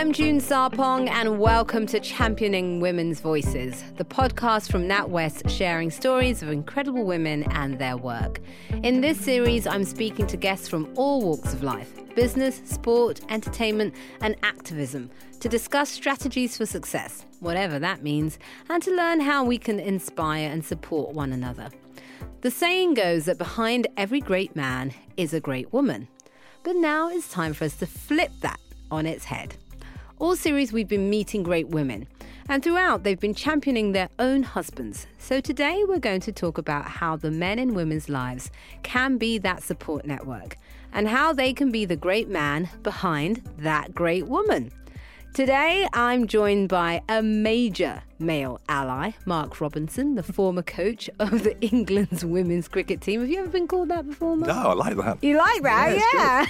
I'm June Sarpong, and welcome to Championing Women's Voices, the podcast from NatWest sharing stories of incredible women and their work. In this series, I'm speaking to guests from all walks of life business, sport, entertainment, and activism to discuss strategies for success, whatever that means, and to learn how we can inspire and support one another. The saying goes that behind every great man is a great woman. But now it's time for us to flip that on its head. All series, we've been meeting great women, and throughout, they've been championing their own husbands. So today, we're going to talk about how the men in women's lives can be that support network and how they can be the great man behind that great woman. Today, I'm joined by a major male ally, Mark Robinson, the former coach of the England's women's cricket team. Have you ever been called that before, Mark? No, I like that. You like that,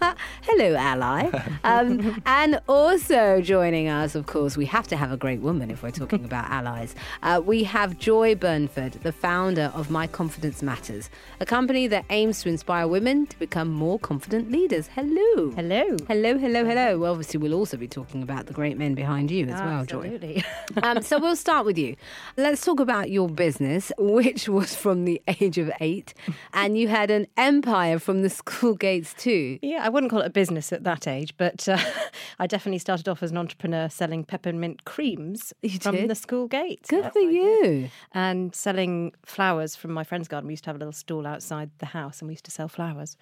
yeah. Hello, ally. Um, and also joining us, of course, we have to have a great woman if we're talking about allies. Uh, we have Joy Burnford, the founder of My Confidence Matters, a company that aims to inspire women to become more confident leaders. Hello. Hello. Hello, hello, hello. Well, obviously, we'll also be talking about the great men behind you as well, Joy. Absolutely. Um, so we'll start with you. Let's talk about your business, which was from the age of eight, and you had an empire from the school gates too. yeah, I wouldn't call it a business at that age, but uh, I definitely started off as an entrepreneur selling peppermint creams You from did? the school gate. Good Yes, for you. And selling flowers from my friend's garden. We used to have a little stall outside the house and we used to sell flowers.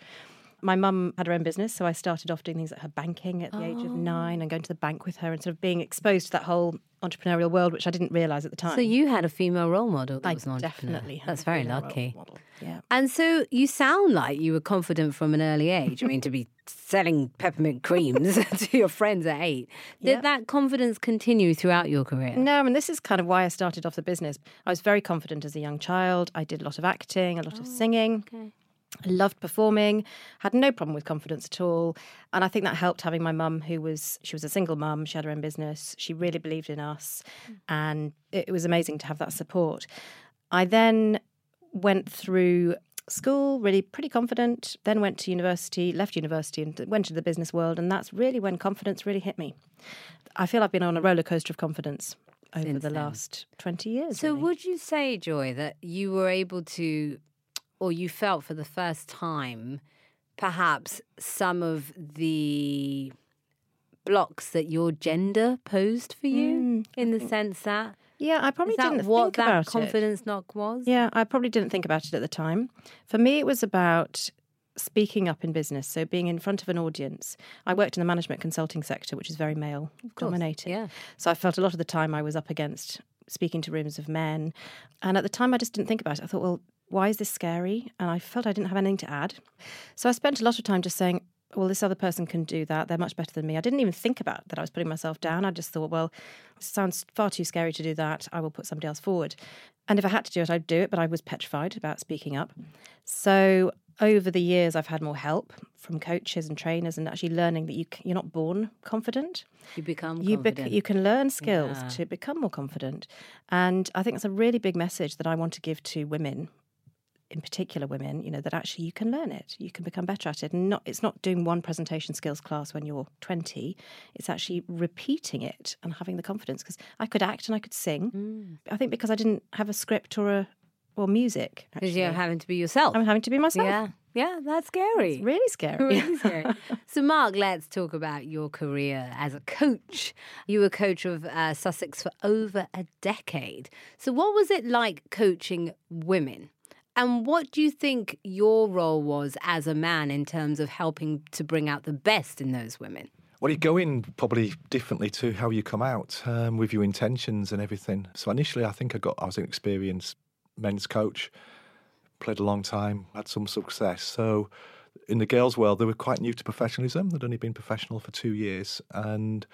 My mum had her own business, so I started off doing things like her banking at the age Oh. of nine and going to the bank with her and sort of being exposed to that whole entrepreneurial world, which I didn't realise at the time. So you had a female role model that I was an entrepreneur. definitely That's very lucky. Yeah. And so you sound like you were confident from an early age. I mean, to be selling peppermint creams to your friends at eight. Did Yep. that confidence continue throughout your career? No, I mean, this is kind of why I started off the business. I was very confident as a young child. I did a lot of acting, a lot of oh, singing. okay. I loved performing, had no problem with confidence at all. And I think that helped having my mum, who was, she was a single mum, she had her own business, she really believed in us. Mm. And it was amazing to have that support. I then went through school really pretty confident, then went to university, left university, and went to the business world. And that's really when confidence really hit me. I feel I've been on a roller coaster of confidence over Since the then. last 20 years. So really. would you say, Joy, that you were able to, or you felt for the first time, perhaps some of the blocks that your gender posed for you, Mm, in the sense that yeah, I probably that didn't what think that about it. confidence knock was? Yeah, I probably didn't think about it at the time. For me, it was about speaking up in business, so being in front of an audience. I worked in the management consulting sector, which is very male dominated. yeah. So I felt a lot of the time I was up against speaking to rooms of men. And at the time, I just didn't think about it. I thought, well, why is this scary? And I felt I didn't have anything to add. So I spent a lot of time just saying, well, this other person can do that. They're much better than me. I didn't even think about that I was putting myself down. I just thought, well, it sounds far too scary to do that. I will put somebody else forward. And if I had to do it, I'd do it, but I was petrified about speaking up. So over the years, I've had more help from coaches and trainers and actually learning that you you're not born confident. You become You, confident. you can learn skills Yeah. to become more confident. And I think that's a really big message that I want to give to women in particular women, you know, that actually you can learn it. You can become better at it. And not it's not doing one presentation skills class when you're 20. It's actually repeating it and having the confidence because I could act and I could sing. Mm. I think because I didn't have a script or a or music. because you're having to be yourself. I'm having to be myself. yeah, yeah, that's scary. It's really scary. Really scary. so, Mark, let's talk about your career as a coach. You were coach of uh, Sussex for over a decade. So, what was it like coaching women? And what do you think your role was as a man in terms of helping to bring out the best in those women? Well, you go in probably differently to how you come out um, with your intentions and everything. So initially, I think I got I was an experienced men's coach, played a long time, had some success. So in the girls' world, they were quite new to professionalism. They'd only been professional for two years, and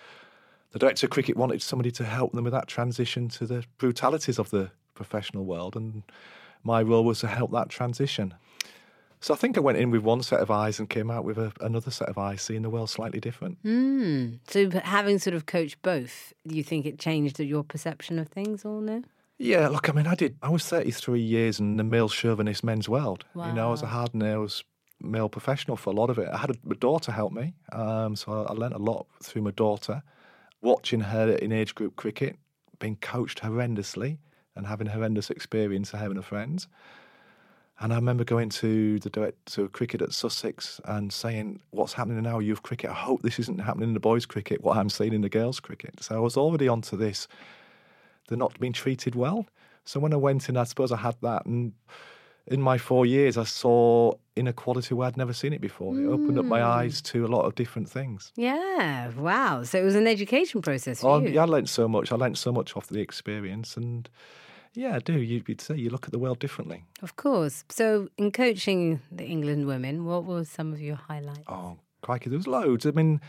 the director of cricket wanted somebody to help them with that transition to the brutalities of the professional world, and my role was to help that transition. So I think I went in with one set of eyes and came out with a, another set of eyes, seeing the world slightly different. Mm. So, having sort of coached both, do you think it changed your perception of things or no? Yeah, look, I mean, I did. I was 33 years in the male chauvinist men's world. Wow. You know, I was a hard nosed male professional for a lot of it. I had a, my daughter help me, um, so I, I learnt a lot through my daughter, watching her in age group cricket, being coached horrendously, and having a horrendous experience of having a friend. And I remember going to the director of cricket at Sussex and saying, What's happening in our youth cricket? I hope this isn't happening in the boys' cricket, what I'm seeing in the girls' cricket. So I was already onto this. They're not being treated well. So when I went in, I suppose I had that. And in my four years, I saw inequality where I'd never seen it before. It opened up my eyes mm. to a lot of different things. Yeah, wow. So it was an education process for Oh, you. yeah, I learned so much. I learned so much off the experience. And yeah, I do. You- You'd say you look at the world differently. Of course. So, in coaching the England women, what were some of your highlights? Oh, crikey, there was loads. I mean,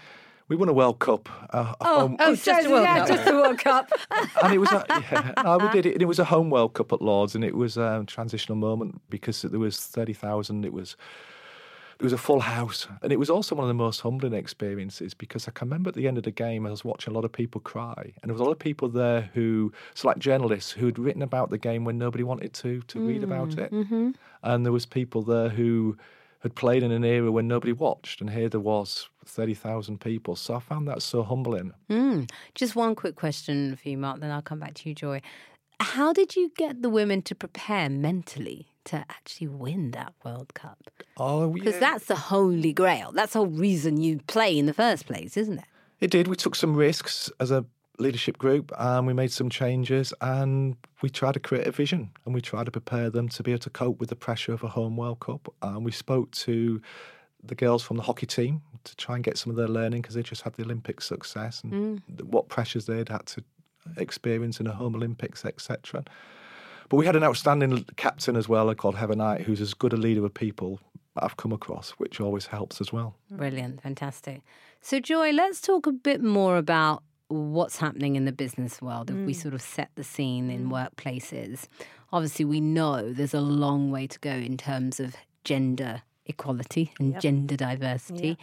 we won a World Cup. Uh, a home- oh, just a World yeah, Cup. just a World Cup. and it was a, yeah, no, we did it. And it was a home World Cup at Lords, and it was a transitional moment because there was thirty thousand. It was it was a full house, and it was also one of the most humbling experiences because I can remember at the end of the game I was watching a lot of people cry, and there was a lot of people there who, so like journalists who had written about the game when nobody wanted to to read about it, and there was people there who had played in an era when nobody watched, and here there was thirty thousand people. So I found that so humbling. Mm. Just one quick question for you, Mark, then I'll come back to you, Joy. How did you get the women to prepare mentally to actually win that World Cup? Oh, Because yeah. Uh, that's the holy grail. That's the whole reason you play in the first place, isn't it? It did. We took some risks as a leadership group and we made some changes and we tried to create a vision and we tried to prepare them to be able to cope with the pressure of a home World Cup. And we spoke to the girls from the hockey team to try and get some of their learning because they just had the Olympic success and mm. what pressures they'd had to experience in a home Olympics, etc. But we had an outstanding captain as well called Heather Knight, who's as good a leader of people I've come across, which always helps as well. Brilliant, fantastic. So, Joy, let's talk a bit more about what's happening in the business world if we hmm. sort of set the scene in hmm. workplaces. Obviously, we know there's a long way to go in terms of gender equality and gender diversity.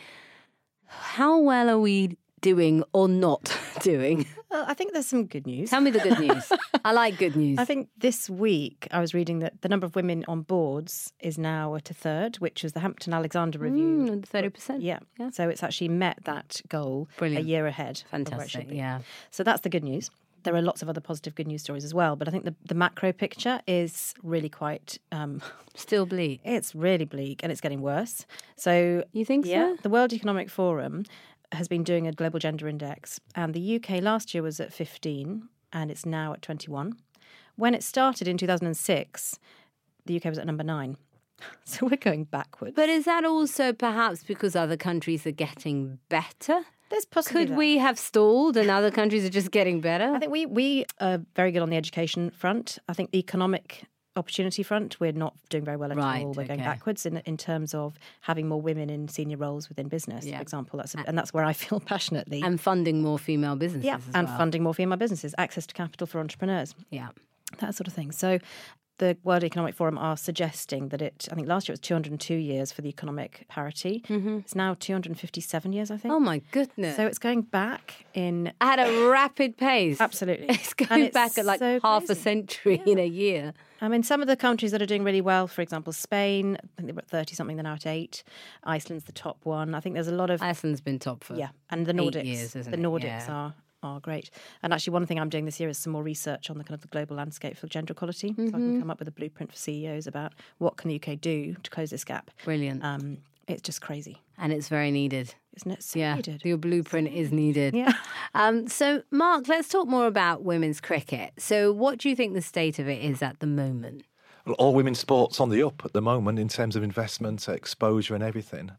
How well are we doing or not doing? Well, I think there's some good news. Tell me the good news. I like good news. I think this week I was reading that the number of women on boards is now at a third, which was the Hampton Alexander review. Mm, 30%. Yeah. Yeah. So it's actually met that goal Brilliant. a year ahead. of where it should Fantastic. Yeah. So that's the good news. There are lots of other positive good news stories as well, but I think the, the macro picture is really quite, um, Still bleak. it's really bleak and it's getting worse. So, You think yeah, so? the World Economic Forum has been doing a global gender index, and the UK last year was at 15 and it's now at 21. When it started in 2006, the UK was at number nine. So we're going backwards. But is that also perhaps because other countries are getting better? There's possibly Could that. we have stalled and other countries are just getting better? I think we we are very good on the education front. I think the economic opportunity front, we're not doing very well at Right, all. We're going backwards in in terms of having more women in senior roles within business, Yeah. for example. That's a, and that's where I feel passionately. and funding more female businesses yeah, and well. funding more female businesses, access to capital for entrepreneurs, Yeah. that sort of thing. So. The World Economic Forum are suggesting that it, I think last year it was 202 years for the economic parity. Mm-hmm. It's now 257 years, I think. Oh my goodness. so it's going back in at a rapid pace. Absolutely. It's going it's back at like so half a crazy. century in a year. I mean, some of the countries that are doing really well, for example, Spain, I think they were at 30 something, they're now at eight. Iceland's the top one. I think there's a lot of, Iceland's been top for yeah, and the Nordics. years, isn't the? Nordics Yeah. are. Are great, and actually, one thing I'm doing this year is some more research on the kind of the global landscape for gender equality, so I Mm-hmm. can come up with a blueprint for CEOs about what can the UK do to close this gap. Brilliant. Um, it's just crazy, and it's very needed. isn't it? So Yeah. needed. Your blueprint is needed. Yeah. Um, so, Mark, let's talk more about women's cricket. So, what do you think the state of it is at the moment? Well, all women's sports on the up at the moment in terms of investment, exposure, and everything.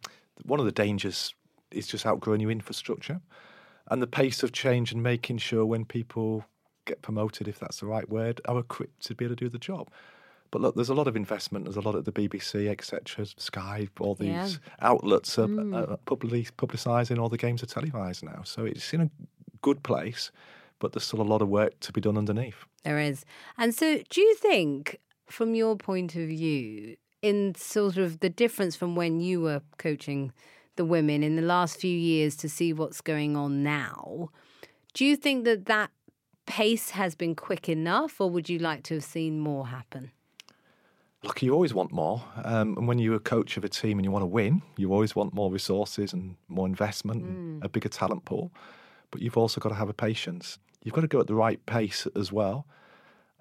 One of the dangers is just outgrowing your infrastructure and the pace of change and making sure when people get promoted, if that's the right word, are equipped to be able to do the job. But look, there's a lot of investment. There's a lot at the BBC, etc., Sky, all these Yeah. outlets are, mm. are publicising all the games are televised now. So it's in a good place, but there's still a lot of work to be done underneath. There is. And so, do you think, from your point of view, in sort of the difference from when you were coaching the women in the last few years to see what's going on now, do you think that that pace has been quick enough, or would you like to have seen more happen? Look, you always want more. Um, and when you're a coach of a team and you want to win, you always want more resources and more investment, and a bigger talent pool. But you've also got to have a patience. You've got to go at the right pace as well.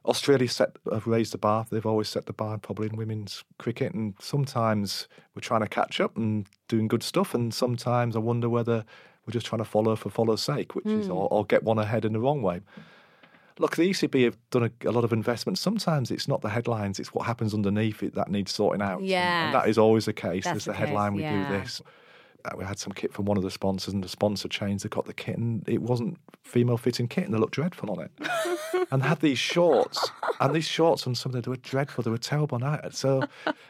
Australia set have raised the bar. They've always set the bar probably in women's cricket, and sometimes we're trying to catch up and doing good stuff, and sometimes I wonder whether we're just trying to follow for follow's sake, which is hmm. or, or get one ahead in the wrong way. Look, the ECB have done a, a lot of investment. Sometimes it's not the headlines; it's what happens underneath it that needs sorting out. And- and, that is always the case. That's There's the, the case, headline: we do this. We had some kit from one of the sponsors, and the sponsor changed. They got the kit, and it wasn't female fitting kit, and they looked dreadful on it. and had these shorts, and these shorts on something they were dreadful. They were terrible. I, so,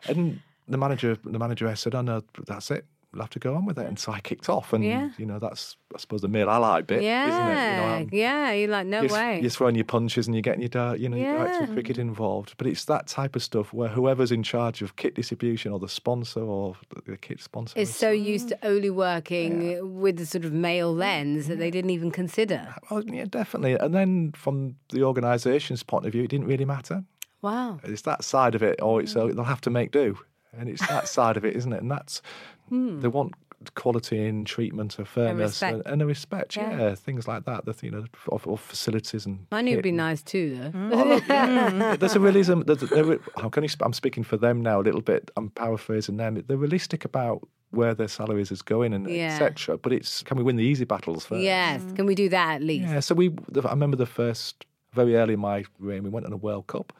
and the manager, the manager said, "Oh no, that's it. We'll have to go on with it." And so I kicked off, and Yeah. you know that's I suppose the male ally bit, yeah, isn't it? You know, yeah, you're like, no you're, way. you're throwing your punches and you're getting your, di- you know, your director of Yeah. cricket involved. But it's that type of stuff where whoever's in charge of kit distribution or the sponsor or the kit sponsor is so used to only working with the sort of male lens that they didn't even consider. Uh, well, yeah, definitely. And then from the organisation's point of view, it didn't really matter. Wow. It's that side of it, or it's, so uh, they'll have to make do. And it's that side of it, isn't it? And that's, Hmm. they want quality in treatment, a fairness, respect. and, and a respect. Yeah. Yeah. things like that. The you know, of, of facilities and. I knew it'd be kit. nice too, though. Hmm. Oh, look, yeah. There's a realism. There's, there, how can you, I'm speaking for them now a little bit. I'm paraphrasing them. They're realistic about where their salaries is going and Yeah. etc. But it's can we win the easy battles first? Yes. Mm. Can we do that at least? Yeah, so we. the- I remember the first very early in my reign. We went on a World Cup,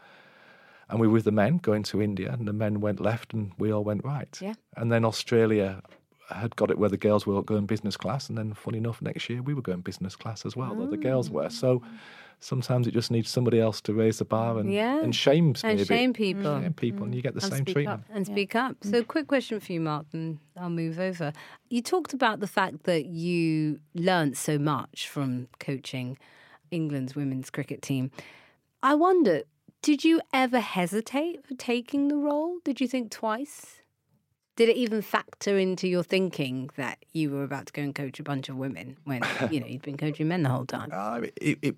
and we were with the men going to India, and the men went left, and we all went right. Yeah. And then Australia had got it where the girls were going business class, and then funny enough, next year we were going business class as well, though the girls mm. were. So sometimes it just needs somebody else to raise the bar and Yeah. and shames And maybe. shame people. Shame people, and you get the And same treatment. up. and speak up. So, mm. quick question for you, Mark, and I'll move over. You talked about the fact that you learnt so much from coaching England's women's cricket team. I wonder, did you ever hesitate for taking the role? Did you think twice? Did it even factor into your thinking that you were about to go and coach a bunch of women when you know you'd been coaching men the whole time? Uh, it, it,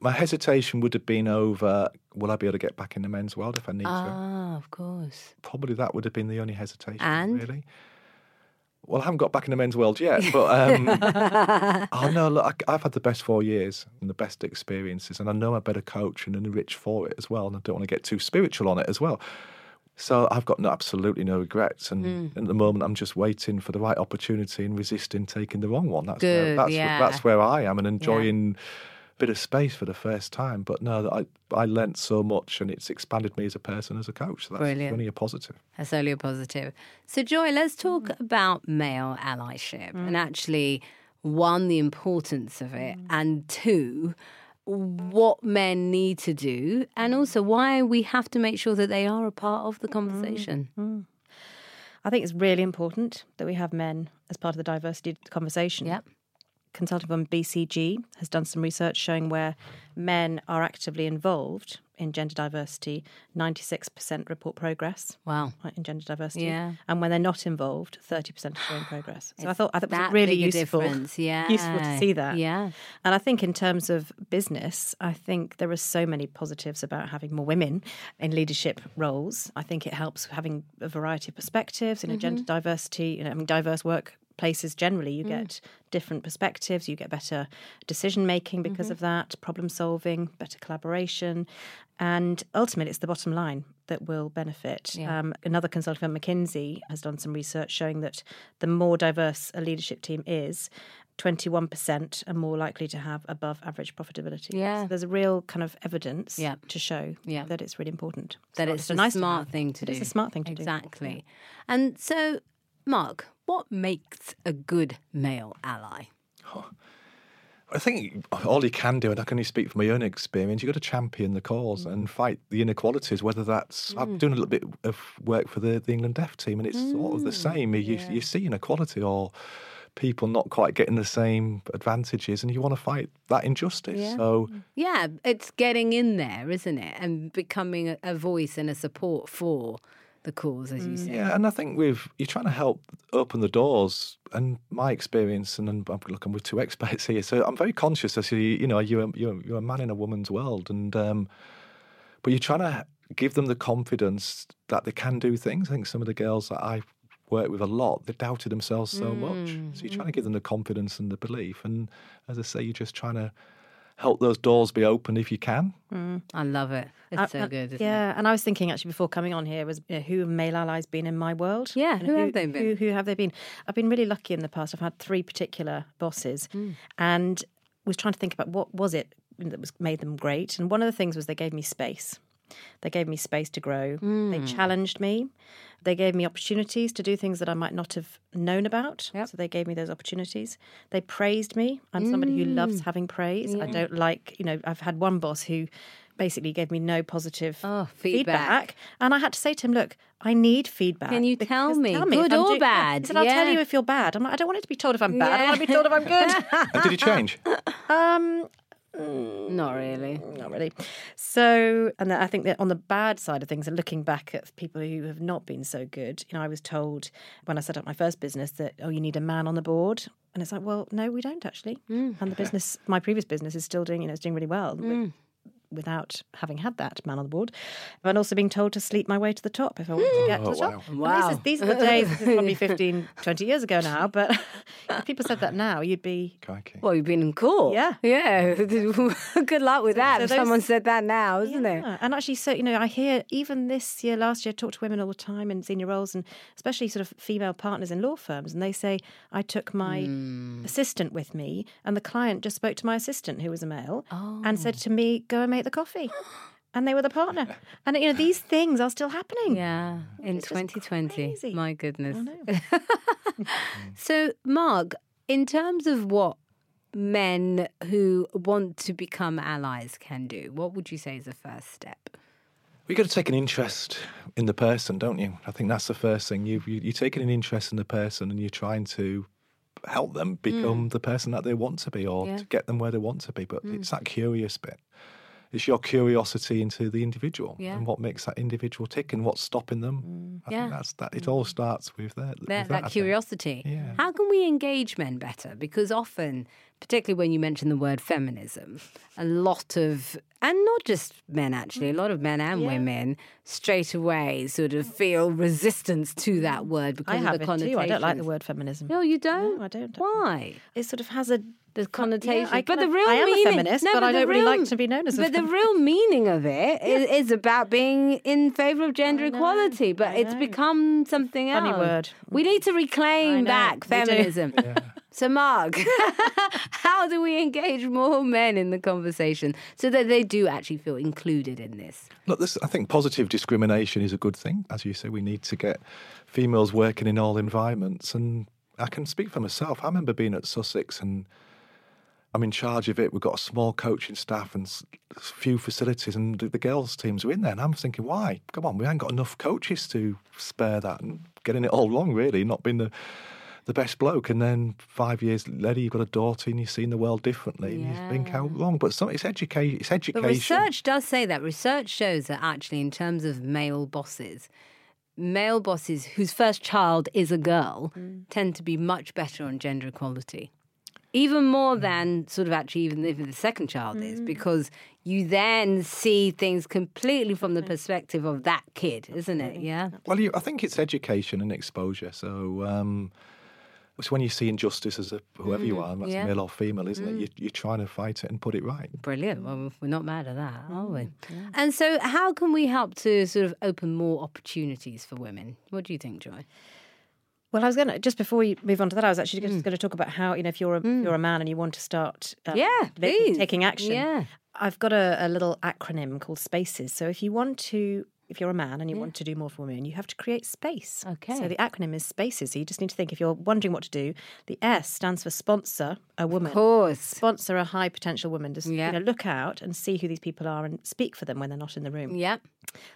my hesitation would have been over: Will I be able to get back in the men's world if I need to? Ah, of course. probably that would have been the only hesitation. And? really. Well, I haven't got back in the men's world yet, but um, oh no, look, I, I've had the best four years and the best experiences, and I know I'm a better coach and enriched for it as well. And I don't want to get too spiritual on it as well. So I've got no, absolutely no regrets, and at the moment I'm just waiting for the right opportunity and resisting taking the wrong one. That's Good, where, that's, yeah. that's where I am, and enjoying a bit of space for the first time. But no, I I learnt so much, and it's expanded me as a person, as a coach. So that's Brilliant. only a positive. That's only a positive. So, Joy, let's talk mm. about male allyship and mm. actually, one, the importance of it, mm. and two, what men need to do, and also why we have to make sure that they are a part of the conversation. I think it's really important that we have men as part of the diversity conversation. Yep. Consulting firm BCG has done some research showing where men are actively involved in gender diversity, 96% report progress Wow. right, in gender diversity. Yeah. And when they're not involved, 30% are showing progress. So I thought I thought it that was really useful. Yeah. useful to see that. Yeah. And I think in terms of business, I think there are so many positives about having more women in leadership roles. I think it helps having a variety of perspectives, you know, gender diversity, you know, having diverse workplaces generally, you get different perspectives, you get better decision making because of that, problem solving, better collaboration. And ultimately, it's the bottom line that will benefit. Yeah. Um, another consulting firm, McKinsey, has done some research showing that the more diverse a leadership team is, 21% are more likely to have above average profitability. Yeah. So there's a real kind of evidence Yeah. to show Yeah. that it's really important. That it's a nice smart thing to do. It's a smart thing to do. Exactly. And so, Mark, what makes a good male ally? I think all you can do, and I can only speak from my own experience, you've got to champion the cause and mm. fight the inequalities, whether that's. I'm mm. doing a little bit of work for the, the England Deaf team, and it's sort of the mm. same. You, you see inequality or people not quite getting the same advantages, and you want to fight that injustice. Yeah. So, Yeah, it's getting in there, isn't it? And becoming a, a voice and a support for the cause, as you mm, say. Yeah, and I think we've you're trying to help open the doors. And my experience, and I'm looking with two experts here, so I'm very conscious. As you, you know, you're a, you're, you're a man in a woman's world, and um, but you're trying to give them the confidence that they can do things. I think some of the girls that I work with a lot, they doubted themselves so much. Mm, so you're trying to mm. give them the confidence and the belief. And as I say, you're just trying to help those doors be open if you can. Mm, I love it. It's I- so uh, good. Isn't yeah, and I was thinking actually before coming on here was you know, who have male allies been in my world? Yeah, And who have they been? Who, who have they been? I've been really lucky in the past. I've had three particular bosses, Hmm. and was trying to think about what was it that was made them great. And one of the things was they gave me space. They gave me space to grow. Hmm. They challenged me. They gave me opportunities to do things that I might not have known about. Yep. So they gave me those opportunities. They praised me. I'm somebody who Mm. loves having praise. I don't like, you know, I've had one boss who basically gave me no positive Oh, feedback. And I had to say to him, look, I need feedback. Can you tell because- me, if good I'm or doing- bad? He said, I'll tell you if you're bad. I'm like, I don't want it to be told if I'm bad. I Yeah. want to be told if I'm good. And did you change? um, Mm, not really. not really. So, and I think that on the bad side of things, and looking back at people who have not been so good, you know, I was told when I set up my first business that, oh, you need a man on the board. And it's like, well, no, we don't actually. Mm. And the business, my previous business is still doing, you know, it's doing really well. with- Without having had that man on the board, and also being told to sleep my way to the top if I wanted to get to Oh, the top. wow. And Wow. This is, these are the days. This is probably 15, 20 years ago now. But if people said that now, you'd be Crikey. Well, you've been in court. Yeah. Yeah. Good luck with that. so if those- someone said that now, isn't it? And actually, so you know, I hear even this year, last year, I talk to women all the time in senior roles, and especially sort of female partners in law firms, and they say, "I took my Hmm. assistant with me, and the client just spoke to my assistant, who was a male, Oh. and said to me, "Go and make the coffee." And they were the partner, and you know these things are still happening. Yeah, in It's 2020. crazy. My goodness. I know. Mm. So, Mark, in terms of what men who want to become allies can do, what would you say is the first step? You've got to take an interest in the person, don't you? I think that's the first thing. You've, you, you're taking an interest in the person and you're trying to help them become mm. the person that they want to be or Yeah. to get them where they want to be. But it's mm. that curious bit. It's your curiosity into the individual Yeah. and what makes that individual tick and what's stopping them. Mm. I Yeah. think that's that. It mm. all starts with that. that, with that, that curiosity. Yeah. How can we engage men better? Because often, particularly when you mention the word feminism, a lot of, and not just men actually, a lot of men and Yeah. women straight away sort of feel resistance to that word because I of the it connotations. too. I don't like the word feminism. No, you don't. No, I don't. Why? It sort of has a The connotation, I but the real I am a meaning, feminist, no, but I don't really like to be known as a But the real meaning of it is, is about being in favour of gender know, equality. But I it's know. become something else. Funny word. We need to reclaim back feminism. do. So, Mark, how do we engage more men in the conversation so that they do actually feel included in this? Look, this, I think positive discrimination is a good thing. As you say, we need to get females working in all environments. And I can speak for myself. I remember being at Sussex and I'm in charge of it. We've got a small coaching staff and s- few facilities, and the, the girls' teams are in there. And I'm thinking, why? Come on, we ain't got enough coaches to spare that and getting it all wrong, really, not being the the best bloke. And then five years later, you've got a daughter and you're seeing the world differently. And you think, how wrong? But some, it's, educa- it's But education. research does say that. Research shows that actually, in terms of male bosses, male bosses whose first child is a girl mm. tend to be much better on gender equality. Even more mm. than sort of actually, even if the second child is, mm. because you then see things completely from the perspective of that kid, isn't it? Yeah. Well, you, I think it's education and exposure. So, um, it's when you see injustice as a, whoever you mm. are, that's yeah. male or female, isn't it? Mm. You, you're trying to fight it and put it right. Brilliant. Well, we're not mad at that, are we? Mm. And so, how can we help to sort of open more opportunities for women? What do you think, Joy? Well, I was going to just before we move on to that, I was actually just going to talk about how you know if you're a you're a man and you want to start um, Yeah, making- taking action. Yeah. I've got a, a little acronym called Spaces. So if you want to, if you're a man and you want to do more for women, you have to create space. Okay. So the acronym is Spaces. So you just need to think if you're wondering what to do. The S stands for sponsor a woman. Of course. Sponsor a high potential woman. Just Yeah. you know, look out and see who these people are and speak for them when they're not in the room. Yeah.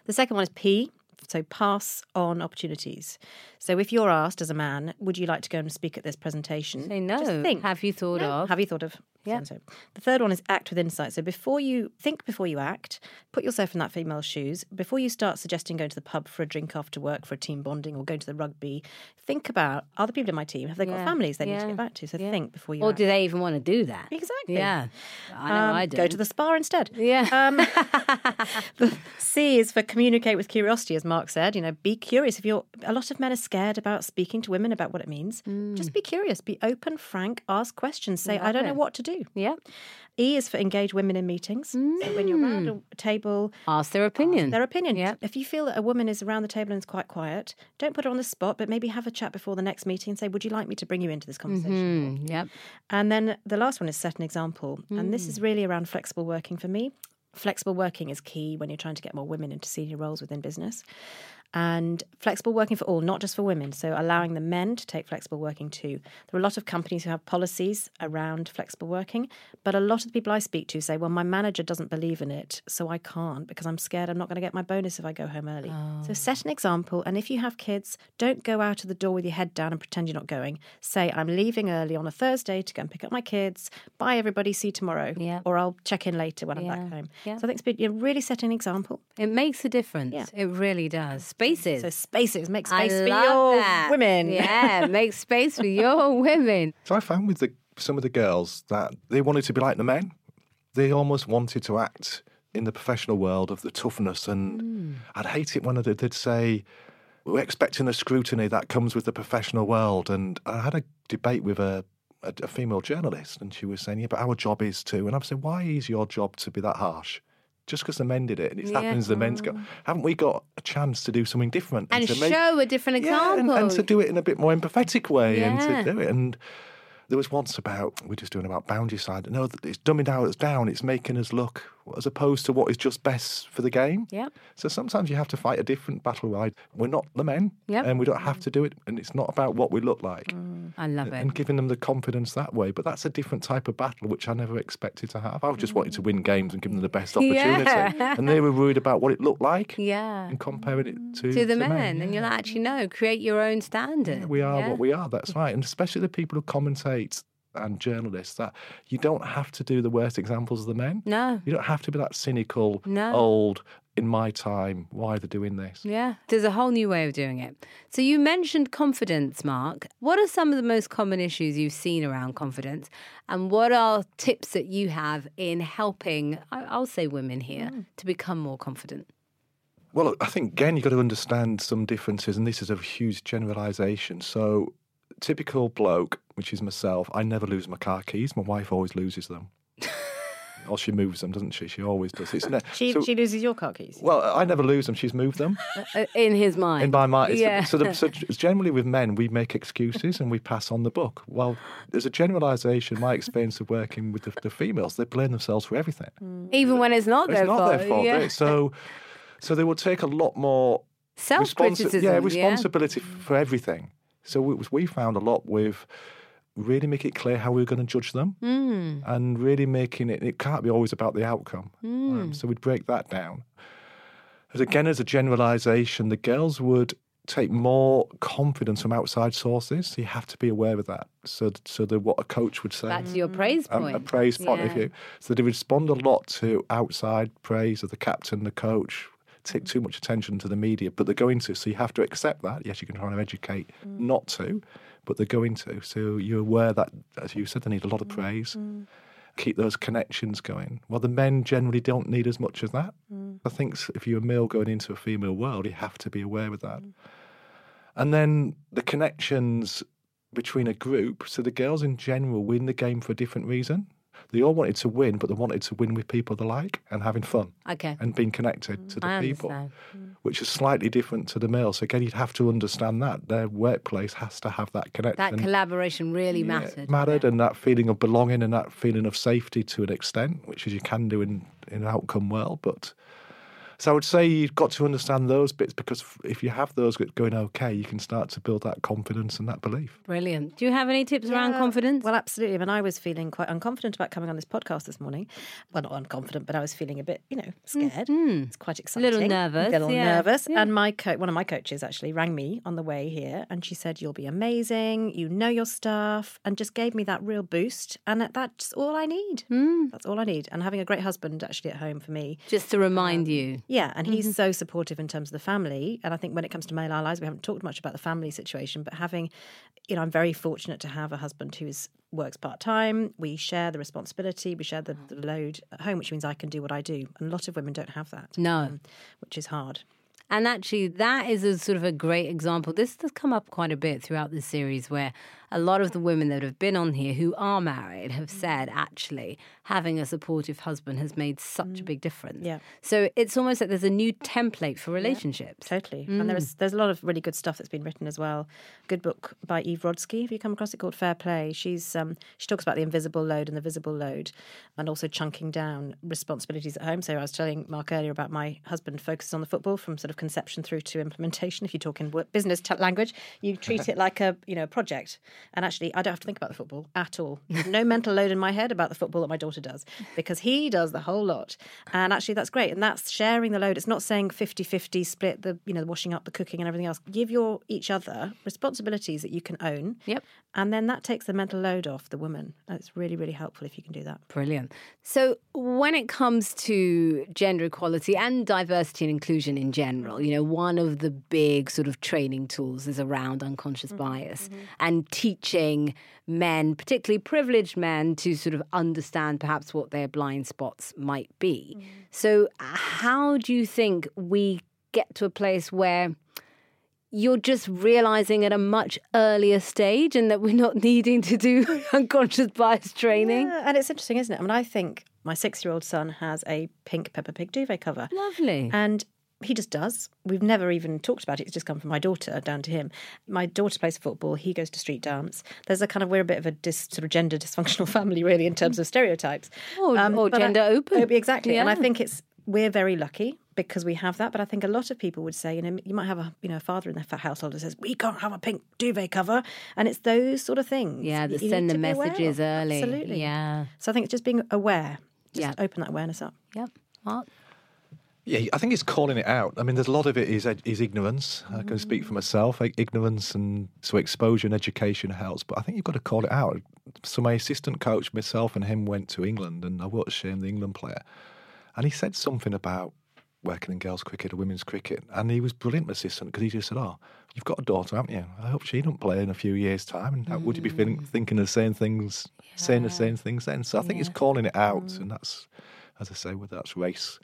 The second one is P So pass on opportunities. So if you're asked as a man, would you like to go and speak at this presentation? Say no. Just think. Have you thought No. of? Have you thought of? Yeah. So the third one is act with insight. So before you think, before you act, put yourself in that female's shoes. Before you start suggesting going to the pub for a drink after work for a team bonding or going to the rugby, think about other people in my team. Have they got families they need to get back to? So Yeah. think before you. or act. do they even want to do that? Exactly. Yeah. I know Um, I do. Go to the spa instead. Yeah. Um, the C is for communicate with curiosity, as Mark said. You know, be curious. If you're, a lot of men are scared about speaking to women about what it means. Just be curious, be open, frank, ask questions. Say, I don't know what to do. Yeah. E is for engage women in meetings. So when you're around a table, Ask their opinion. their opinion. Yeah. If you feel that a woman is around the table and is quite quiet, don't put her on the spot, but maybe have a chat before the next meeting and say, Would you like me to bring you into this conversation? Mm, yep. And then the last one is set an example. And this is really around flexible working for me. Flexible working is key when you're trying to get more women into senior roles within business. And flexible working for all, not just for women. So allowing the men to take flexible working too. There are a lot of companies who have policies around flexible working, but a lot of the people I speak to say, well, my manager doesn't believe in it, so I can't because I'm scared I'm not going to get my bonus if I go home early. So oh. set an example. And if you have kids, don't go out of the door with your head down and pretend you're not going. Say, I'm leaving early on a Thursday to go and pick up my kids. Bye, everybody. See you tomorrow. Yeah. Or I'll check in later when I'm back home. Yeah. So I think it's been- you're really setting an example. It makes a difference. Yeah. It really does. Spaces. So spaces, make I space for love your that. women. Yeah, make space for your women. So I found with the, some of the girls that they wanted to be like the men. They almost wanted to act in the professional world of the toughness, and hmm. I'd hate it when they'd, they'd say, "We're expecting the scrutiny that comes with the professional world." And I had a debate with a, a, a female journalist, and she was saying, "Yeah, but our job is to." And I'm saying, "Why is your job to be that harsh?" Just because the men did it, and it's Yeah. happening as the men's go, oh. haven't we got a chance to do something different And to make- show a different example yeah, and, and to do it in a bit more empathetic way Yeah. and to do it. And there was once about we're just doing about boundary side. No, that it's dumbing down, it's down, it's making us look as opposed to what is just best for the game. Yeah. So sometimes you have to fight a different battle. Right? We're not the men, Yep. and we don't have to do it. And it's not about what we look like. Mm, I love it. And giving them the confidence that way, but that's a different type of battle which I never expected to have. I was just wanting to win games and give them the best opportunity, Yeah. and they were worried about what it looked like yeah. and comparing it to To the men. men. And you're like, actually, no, create your own standard. We are Yeah. what we are. That's right. And especially the people who commentate and journalists, that you don't have to do the worst examples of the men. No. You don't have to be that cynical, No. old, in my time, why they're doing this. Yeah, there's a whole new way of doing it. So you mentioned confidence, Mark. What are some of the most common issues you've seen around confidence? And what are tips that you have in helping, I'll say women here, hmm. to become more confident? Well, I think, again, you've got to understand some differences, and this is a huge generalisation. So, typical bloke, which is myself, I never lose my car keys. My wife always loses them. or she moves them, doesn't she? She always does. It's ne- She, so- she loses your car keys. well, I never lose them. She's moved them. Uh, In his mind. in my mind. It's- Yeah. So, the, so generally with men, we make excuses and we pass on the book. Well, there's a generalisation. My experience of working with the, the females, they blame themselves for everything. Even when it's not It's their not fault. their fault. Yeah. eh? So, so they will take a lot more Self responsi- criticism. yeah, responsibility f- for everything. So we, we found a lot with really make it clear how we're going to judge them Mm. and really making it, it can't be always about the outcome. Um, so we'd break that down. As again, as a generalization, the girls would take more confidence from outside sources. So you have to be aware of that. So, so that what a coach would say. That's your praise a, point. a praise point of Yeah. view. So they respond a lot to outside praise of the captain, the coach, take too much attention to the media, but they're going to. So you have to accept that. Yes, you can try and educate not to, but they're going to. So you're aware that, as you said, they need a lot of mm-hmm. praise. Mm. Keep those connections going. Well, the men generally don't need as much as that. Mm. I think if you're a male going into a female world, you have to be aware of that. Mm. And then the connections between a group. So the girls in general win the game for a different reason. They all wanted to win, but they wanted to win with people they like and having fun Okay. and being connected to the I people, understand. Which is slightly different to the male. So again, you'd have to understand that their workplace has to have that connection. That collaboration really Yeah, mattered. mattered, and that feeling of belonging and that feeling of safety to an extent, which is you can do in in an outcome world. But So I would say you've got to understand those bits because if you have those going okay, you can start to build that confidence and that belief. Brilliant. Do you have any tips around confidence? Well, absolutely. I mean, I was feeling quite unconfident about coming on this podcast this morning. Well, not unconfident, but I was feeling a bit, you know, scared. It's quite exciting. Mm-hmm. Little nervous, A little yeah, nervous. yeah. And my co- one of my coaches actually rang me on the way here and she said, You'll be amazing. You know your stuff. And just gave me that real boost. And that's all I need. Mm. That's all I need. And having a great husband actually at home for me. Just to remind you. Yeah, and he's Mm-hmm. so supportive in terms of the family. And I think when it comes to male allies, we haven't talked much about the family situation, but having, you know, I'm very fortunate to have a husband who is works part time. We share the responsibility, we share the, the load at home, which means I can do what I do. And a lot of women don't have that, No. which is hard. And actually, that is a sort of a great example. This has come up quite a bit throughout this series where a lot of the women that have been on here who are married have mm. said actually having a supportive husband has made such a mm. big difference. Yeah. So it's almost like there's a new template for relationships. Totally. And there's mm. there's a lot of really good stuff that's been written as well. Good book by Eve Rodsky. Have you come across it called Fair Play? She's um, she talks about the invisible load and the visible load, and also chunking down responsibilities at home. So I was telling Mark earlier about my husband focuses on the football from sort of conception through to implementation. If you talk in business t- language, you treat it like a you know project. And actually, I don't have to think about the football at all. There's no mental load in my head about the football that my daughter does because he does the whole lot. And actually, that's great. And that's sharing the load. It's not saying 50-50 split the you know the washing up, the cooking, and everything else. Give your each other responsibilities that you can own. Yep. And then that takes the mental load off the woman. And it's really really helpful if you can do that. Brilliant. So, when it comes to gender equality and diversity and inclusion in general, you know, one of the big sort of training tools is around unconscious mm. bias mm-hmm. and teaching men, particularly privileged men, to sort of understand perhaps what their blind spots might be. Mm. So, how do you think we get to a place where you're just realizing at a much earlier stage and that we're not needing to do unconscious bias training? Yeah, and it's interesting, isn't it? I mean, I think my six-year-old son has a pink Peppa Pig duvet cover. Lovely. And he just does. We've never even talked about it. It's just come from my daughter down to him. My daughter plays football. He goes to street dance. There's a kind of we're a bit of a dis, sort of gender dysfunctional family, really, in terms of stereotypes. Or- or but I- gender open. Oh, exactly. And I think it's we're very lucky because we have that. But I think a lot of people would say, you know, you might have a you know a father in the household who says we can't have a pink duvet cover, and it's those sort of things. Yeah, that that send the to be aware messages early. Absolutely. Yeah. So I think it's just being aware. Just Yeah. open that awareness up. Yep. Mark? Yeah, I think it's calling it out. I mean, there's a lot of it is is ignorance. I can speak for myself. Ignorance and so exposure and education helps, but I think you've got to call it out. So my assistant coach, myself, and him went to England, and I watched him, the England player, and he said something about working in girls' cricket or women's cricket, and he was brilliant assistant because he just said, "Oh, you've got a daughter, haven't you? I hope she don't play in a few years' time." And how, would you be feeling, mm. thinking the same things, saying the same things then? So I think it's calling it out, mm. and that's, as I say, whether that's race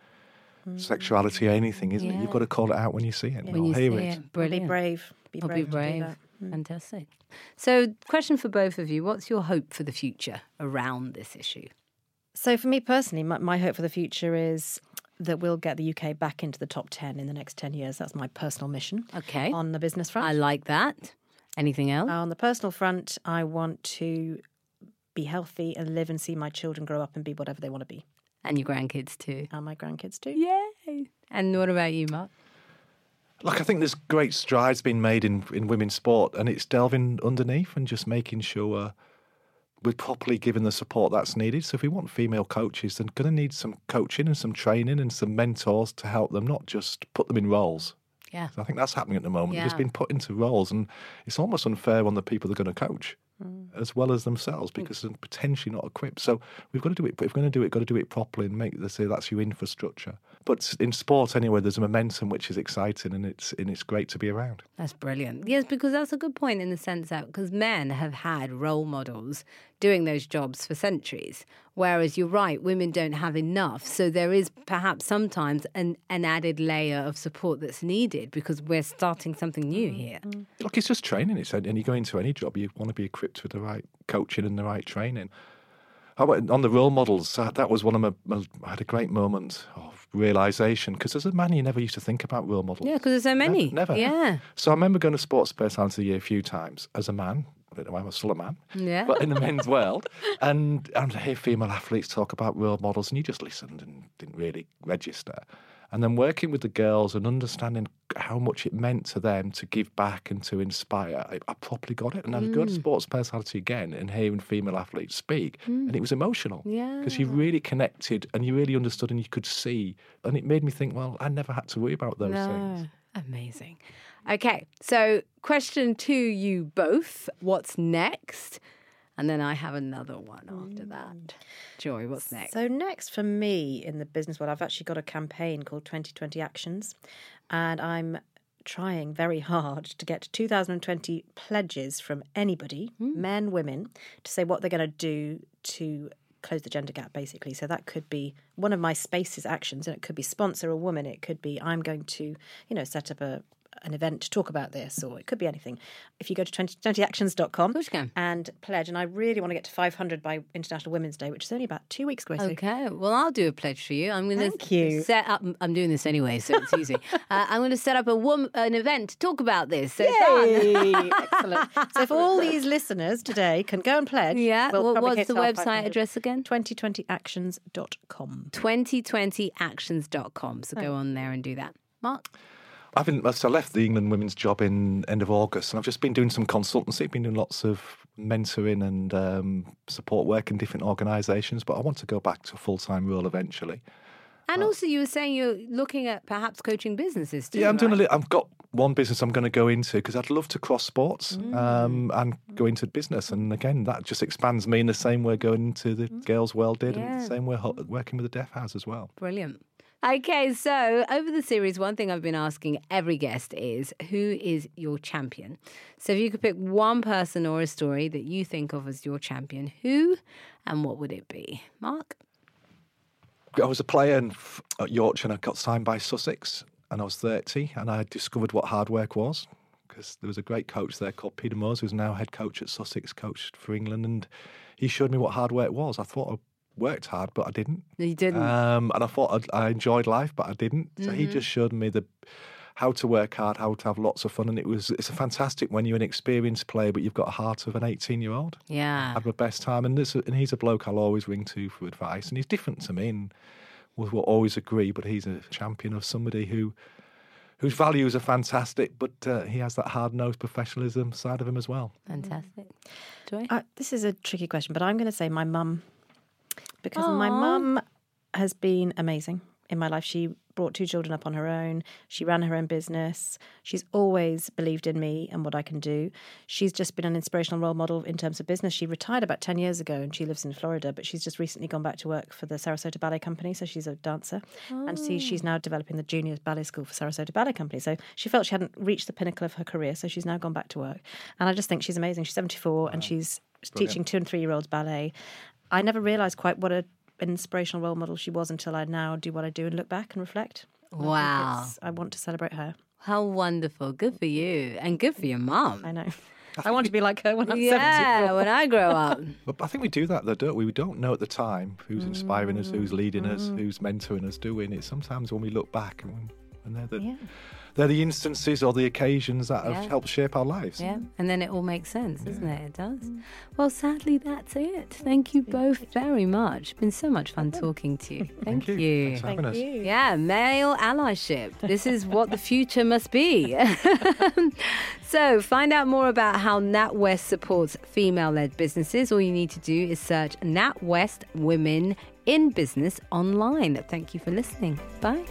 sexuality or anything, isn't it? You've got to call it out when you see it When or you hear see it. it. Brilliant. Be brave. Be brave. be to do brave. Fantastic. So, question for both of you What's your hope for the future around this issue? So, for me personally, my, my hope for the future is that we'll get the UK back into the top 10 in the next 10 years. That's my personal mission Okay. on the business front. I like that. Anything else? Uh, on the personal front, I want to be healthy and live and see my children grow up and be whatever they want to be, and your grandkids too. and my grandkids too. Yay. And what about you, Mark? Look, I think there's great strides being made in, in women's sport, and it's delving underneath and just making sure we're properly giving the support that's needed. So, if we want female coaches, they're going to need some coaching and some training and some mentors to help them, not just put them in roles. Yeah. So I think that's happening at the moment. They've Yeah. just been put into roles, and it's almost unfair on the people they're going to coach, Mm. as well as themselves, mm. because they're potentially not equipped. So we've got to do it. If we're going to do it, we've got to do it properly and make. Say that's your infrastructure. But in sport, anyway, there's a momentum which is exciting, and it's and it's great to be around. That's brilliant. Yes, because that's a good point in the sense that because men have had role models doing those jobs for centuries, whereas you're right, women don't have enough. So there is perhaps sometimes an, an added layer of support that's needed because we're starting something new mm-hmm. here. Mm-hmm. Look, it's just training. It's and you go into any job, you want to be equipped with the right coaching and the right training. About on the role models? That was one of my. my- I had a great moment of realization because as a man, you never used to think about role models. Yeah, because there's so many. Never. Yeah. So I remember going to Sports Personality of the Year a few times as a man. I don't know why I'm still a man. Yeah. But in the men's world. And, and I hear female athletes talk about role models, and you just listened and didn't really register. And then working with the girls and understanding how much it meant to them to give back and to inspire, I, I properly got it. And I got a good mm. sports personality again and hearing female athletes speak. And it mm. was emotional. yeah, Because you really connected and you really understood and you could see. And it made me think, well, I never had to worry about those things. Amazing. Okay, so question to you both What's next? And then I have another one after that. Mm. Joy, what's next? So next for me in the business world, I've actually got a campaign called 2020 Actions, and I'm trying very hard to get 2020 pledges from anybody, hmm. men, women, to say what they're going to do to close the gender gap basically. So that could be one of my spaces actions and it could be sponsor a woman. It could be i'm going to you know set up a an event to talk about this, or it could be anything. If you go to 2020actions.com course you can. and pledge, and I really want to get to 500 by International Women's Day, which is only about two weeks away. Okay, well, I'll do a pledge for you. I'm going Thank to you. set up. I'm doing this anyway, so it's easy. uh, I'm going to set up a wom- an event to talk about this. So. Yay! Excellent. So if all these listeners today can go and pledge, Yeah. we'll what- what's the website address again? 2020actions.com. 2020actions.com. So go on there and do that. Mark? I've been, so I left the England women's job in end of August, and I've just been doing some consultancy. Been doing lots of mentoring and um, support work in different organisations, but I want to go back to a full time role eventually. And also, you were saying you're looking at perhaps coaching businesses too. Yeah, I'm doing a little. I've got one business I'm going to go into because I'd love to cross sports um, and go into business, and again that just expands me in the same way going into the girls' world did, Yeah. and the same way ho- working with the deaf house as well. Brilliant. Okay, so over the series, one thing I've been asking every guest is who is your champion? So if you could pick one person or a story that you think of as your champion, who and what would it be? Mark? I was a player in, at Yorkshire and I got signed by Sussex and I was 30 and I discovered what hard work was because there was a great coach there called Peter Moores who's now head coach at Sussex, coached for England and he showed me what hard work was. I thought worked hard but I didn't. You didn't. Um, and I thought I'd, I enjoyed life but I didn't. So he just showed me the how to work hard, how to have lots of fun and it was it's a fantastic when you're an experienced player but you've got a heart of an 18 year old yeah. had the best time. And this, and he's a bloke I'll always ring to for advice. And he's different to me, and we'll, we'll always agree. But he's a champion of somebody who whose values are fantastic, but uh, he has that hard nosed professionalism side of him as well. Fantastic. Joy? Uh, this is a tricky question, but I'm going to say my mum because my mum has been amazing in my life. She brought two children up on her own. She ran her own business. She's always believed in me and what I can do. She's just been an inspirational role model in terms of business. She retired about 10 years ago and she lives in Florida, but she's just recently gone back to work for the Sarasota Ballet Company. So she's a dancer. And see, oh. she's now developing the junior ballet school for Sarasota Ballet Company. So she felt she hadn't reached the pinnacle of her career. So she's now gone back to work. And I just think she's amazing. She's 74 and she's teaching two and three year olds ballet. I never realised quite what a an inspirational role model she was until I now do what I do and look back and reflect. And I Wow. I want to celebrate her. How wonderful. Good for you. And good for your mum. I know. I want to be like her when I'm Yeah, 74. when I grow up. But I think we do that though, don't we? We don't know at the time who's inspiring us, mm. who's leading us, mm. who's mentoring us, doing it. Sometimes when we look back and, and they're the Yeah. They're the instances or the occasions that have helped shape our lives. Yeah, and then it all makes sense, doesn't it? It does. Well, sadly, that's it. Thank you both very much. It's been so much fun talking to you. Thank, Thank you. you. Thanks for having us. Yeah, male allyship. This is what the future must be. so, find out more about how NatWest supports female led businesses. All you need to do is search NatWest Women in Business online. Thank you for listening. Bye.